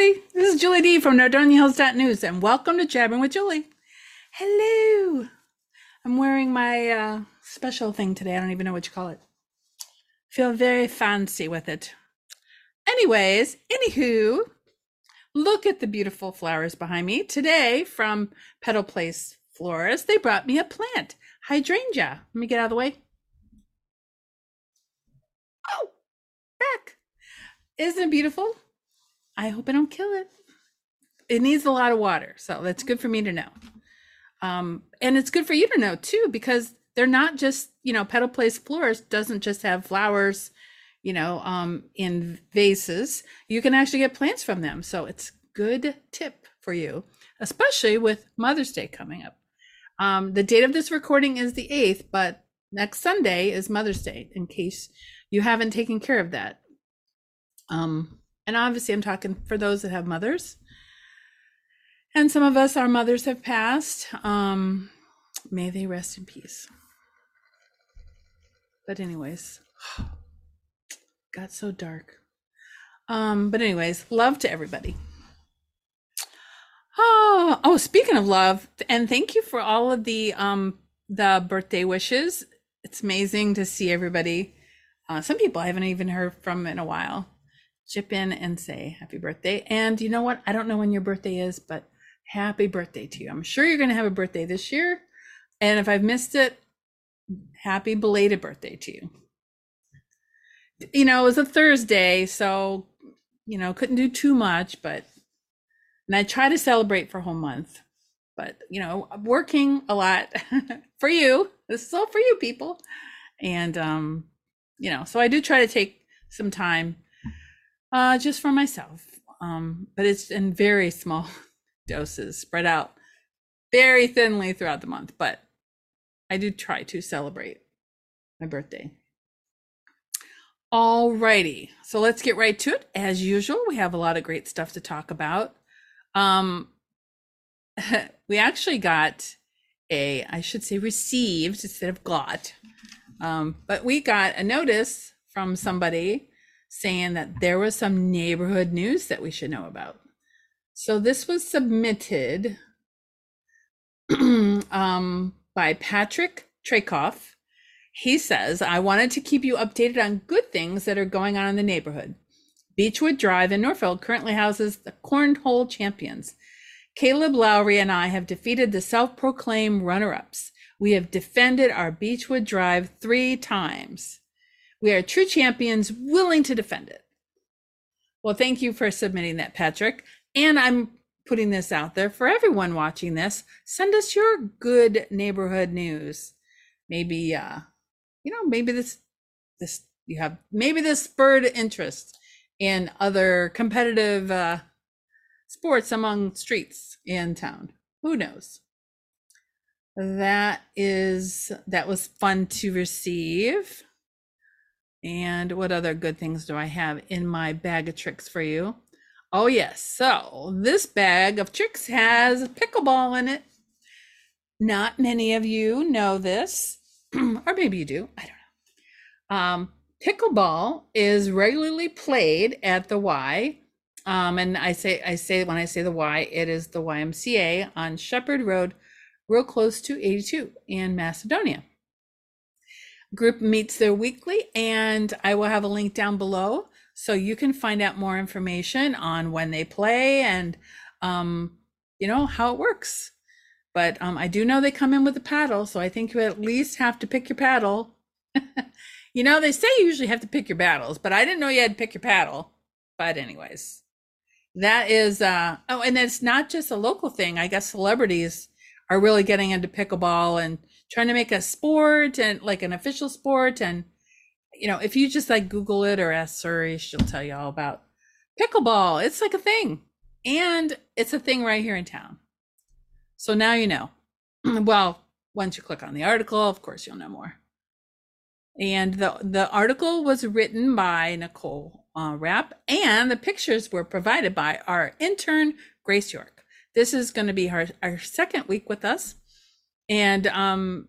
everybody. This is Julie D from News, and welcome to Jabbering with Julie. Hello. I'm wearing my uh, special thing today. I don't even know what you call it. Feel very fancy with it. Anyways, anywho, look at the beautiful flowers behind me. Today from Petal Place Florist, they brought me a plant, hydrangea. Let me get out of the way. Oh, back. Isn't it beautiful? I hope I don't kill it. It needs a lot of water, so that's good for me to know. Um, and it's good for you to know too, because they're not just, you know, Petal Place Florist doesn't just have flowers, you know, um, in vases. You can actually get plants from them. So it's good tip for you, especially with Mother's Day coming up. Um, the date of this recording is the 8th, but next Sunday is Mother's Day in case you haven't taken care of that. Um, and obviously, I'm talking for those that have mothers. And some of us, our mothers have passed. Um, may they rest in peace. But, anyways, got so dark. Um, but, anyways, love to everybody. Oh, oh, speaking of love, and thank you for all of the um the birthday wishes. It's amazing to see everybody. Uh, some people I haven't even heard from in a while chip in and say happy birthday. And you know what? I don't know when your birthday is, but happy birthday to you. I'm sure you're going to have a birthday this year. And if I've missed it, happy belated birthday to you. You know, it was a Thursday, so, you know, couldn't do too much, but, and I try to celebrate for a whole month, but, you know, working a lot for you. This is all for you people. And, um, you know, so I do try to take some time uh, just for myself. Um, but it's in very small doses, spread out very thinly throughout the month. But I do try to celebrate my birthday. Alrighty, so let's get right to it. As usual, we have a lot of great stuff to talk about. Um, we actually got a, I should say, received instead of got, um, but we got a notice from somebody saying that there was some neighborhood news that we should know about. So this was submitted um, by Patrick Trakoff. He says, I wanted to keep you updated on good things that are going on in the neighborhood. Beechwood Drive in Northfield currently houses the Cornhole Champions. Caleb Lowry and I have defeated the self proclaimed runner ups. We have defended our Beechwood Drive three times. We are true champions willing to defend it. Well, thank you for submitting that, Patrick. And I'm putting this out there for everyone watching this. Send us your good neighborhood news. Maybe uh you know, maybe this this you have maybe this spurred interest in other competitive uh sports among streets in town. Who knows? That is that was fun to receive. And what other good things do I have in my bag of tricks for you? Oh, yes. So this bag of tricks has pickleball in it. Not many of you know this, or maybe you do. I don't know. Um, pickleball is regularly played at the Y. Um, and I say, I say, when I say the Y, it is the YMCA on Shepherd Road, real close to 82 in Macedonia group meets there weekly, and I will have a link down below so you can find out more information on when they play and um, you know how it works. But um, I do know they come in with a paddle, so I think you at least have to pick your paddle. you know, they say you usually have to pick your battles, but I didn't know you had to pick your paddle. But anyways, that is uh oh, and it's not just a local thing. I guess celebrities are really getting into pickleball and trying to make a sport and like an official sport. And, you know, if you just like Google it or ask Siri, she'll tell you all about pickleball. It's like a thing. And it's a thing right here in town. So now you know. well, once you click on the article, of course, you'll know more. And the, the article was written by Nicole uh, Rapp, and the pictures were provided by our intern, Grace York. This is going to be her, our second week with us and um,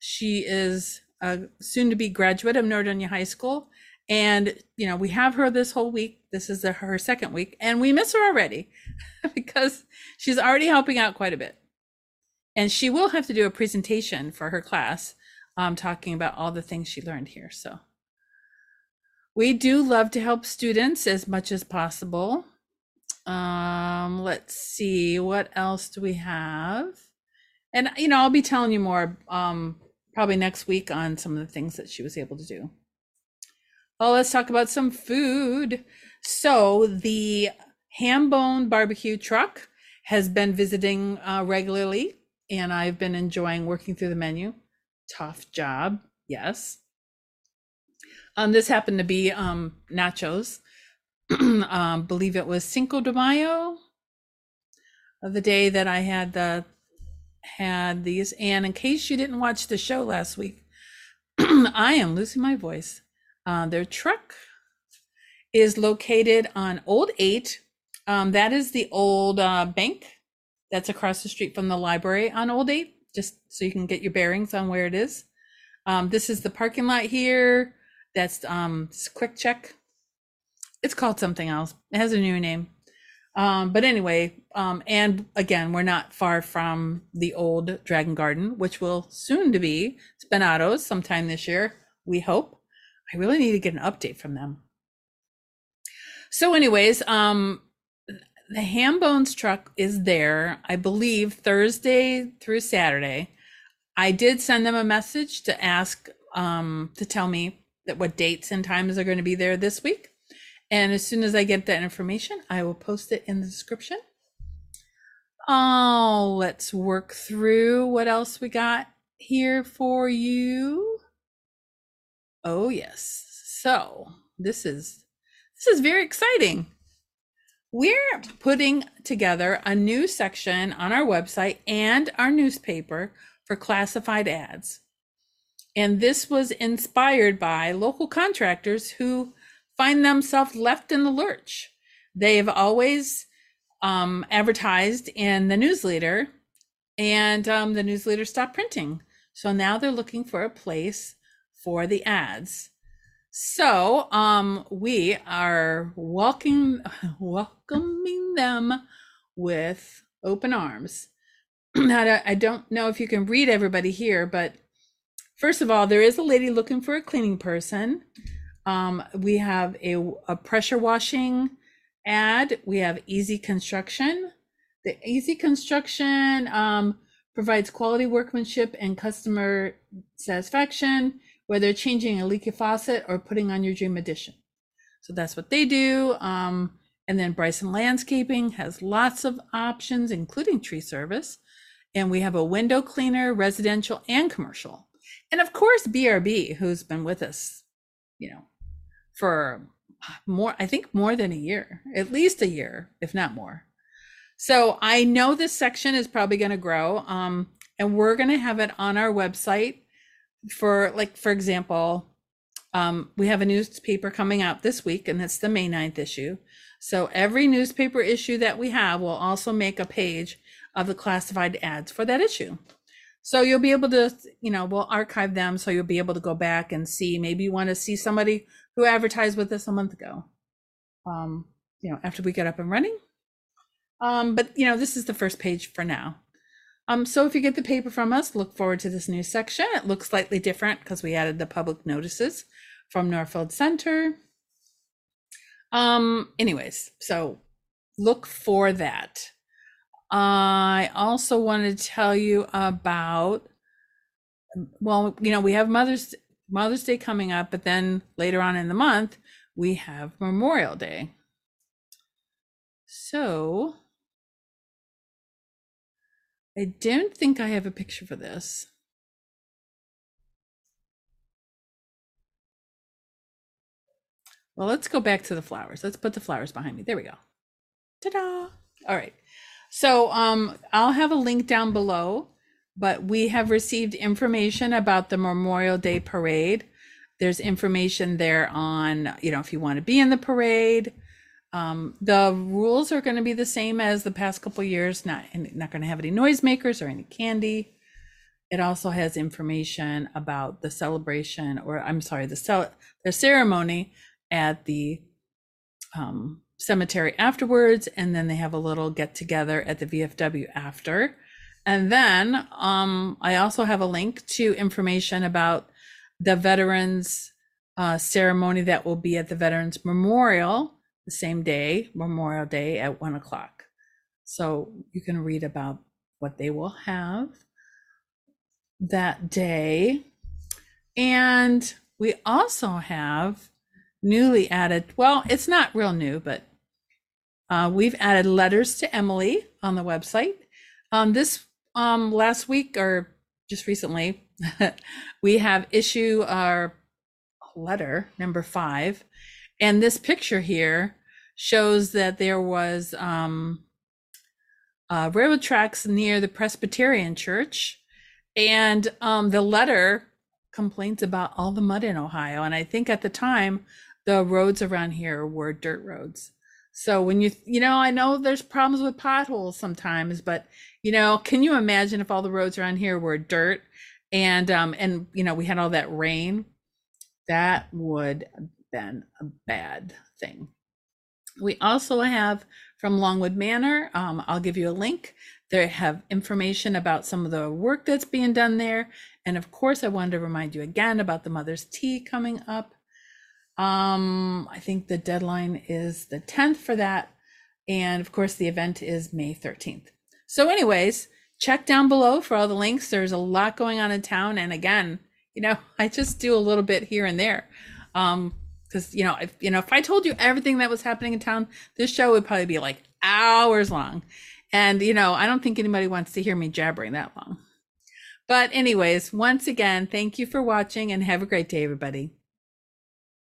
she is a soon to be graduate of Nordonia High School And, you know, we have her this whole week. This is the, her second week, and we miss her already because she's already helping out quite a bit. And she will have to do a presentation for her class um, talking about all the things she learned here. So we do love to help students as much as possible. Um, let's see, what else do we have? And, you know, I'll be telling you more um, probably next week on some of the things that she was able to do. Oh, let's talk about some food. So the ham bone barbecue truck has been visiting uh, regularly, and I've been enjoying working through the menu. Tough job, yes. Um, this happened to be um, nachos. um, believe it was Cinco de Mayo, the day that I had the had these. And in case you didn't watch the show last week, I am losing my voice. Uh, their truck is located on Old 8. Um, that is the old uh, bank that's across the street from the library on Old 8, just so you can get your bearings on where it is. Um, this is the parking lot here. That's um, Quick Check. It's called something else. It has a new name. Um, but anyway, um, and again, we're not far from the old Dragon Garden, which will soon to be Spinato's sometime this year, we hope. I really need to get an update from them. So, anyways, um, the Hambones truck is there, I believe, Thursday through Saturday. I did send them a message to ask um, to tell me that what dates and times are going to be there this week. And as soon as I get that information, I will post it in the description. Oh, let's work through what else we got here for you. Oh, yes. So, this is this is very exciting. We're putting together a new section on our website and our newspaper for classified ads. And this was inspired by local contractors who find themselves left in the lurch. They've always um, advertised in the newsletter, and um, the newsletter stopped printing. So now they're looking for a place for the ads. So um, we are welcoming welcoming them with open arms. Now I don't know if you can read everybody here, but first of all, there is a lady looking for a cleaning person. Um, we have a, a pressure washing ad. We have Easy Construction. The Easy Construction um, provides quality workmanship and customer satisfaction, whether changing a leaky faucet or putting on your dream addition. So that's what they do. Um, and then Bryson Landscaping has lots of options, including tree service. And we have a window cleaner, residential and commercial. And of course, BRB, who's been with us, you know, for more, I think more than a year, at least a year, if not more. So I know this section is probably going to grow. Um, and we're going to have it on our website for like, for example, um, we have a newspaper coming out this week and it's the May 9th issue. So every newspaper issue that we have will also make a page of the classified ads for that issue. So you'll be able to, you know, we'll archive them so you'll be able to go back and see. Maybe you want to see somebody who advertised with us a month ago. Um, you know, after we get up and running. Um, but you know, this is the first page for now. Um, so if you get the paper from us, look forward to this new section. It looks slightly different because we added the public notices from Northfield Center. Um, anyways, so look for that. I also want to tell you about well, you know, we have Mother's Mother's Day coming up, but then later on in the month, we have Memorial Day. So I don't think I have a picture for this. Well, let's go back to the flowers. Let's put the flowers behind me. There we go. Ta-da! All right. So um, I'll have a link down below but we have received information about the Memorial Day parade. There's information there on, you know, if you want to be in the parade. Um, the rules are going to be the same as the past couple years. Not not going to have any noisemakers or any candy. it also has information about the celebration, or I'm sorry, the cel- the ceremony at the um, cemetery afterwards, and then they have a little get together at the VFW after. And then um, I also have a link to information about the veterans uh, ceremony that will be at the Veterans Memorial the same day, Memorial Day at one o'clock. So you can read about what they will have that day. And we also have newly added, well, it's not real new, but uh, we've added letters to Emily on the website. Um, this um, last week or just recently, we have issue our letter number five, and this picture here shows that there was um, uh, railroad tracks near the Presbyterian Church, and um, the letter complains about all the mud in Ohio. And I think at the time, the roads around here were dirt roads. So when you, you know, I know there's problems with potholes sometimes, but you know, can you imagine if all the roads around here were dirt and, um, and, you know, we had all that rain? That would have been a bad thing. We also have from Longwood Manor, um, I'll give you a link. They have information about some of the work that's being done there. And of course, I wanted to remind you again about the Mother's Tea coming up. Um, I think the deadline is the 10th for that. And of course, the event is May 13th. So, anyways, check down below for all the links. There's a lot going on in town. And again, you know, I just do a little bit here and there. Um, because you know, if you know, if I told you everything that was happening in town, this show would probably be like hours long. And you know, I don't think anybody wants to hear me jabbering that long. But anyways, once again, thank you for watching and have a great day, everybody.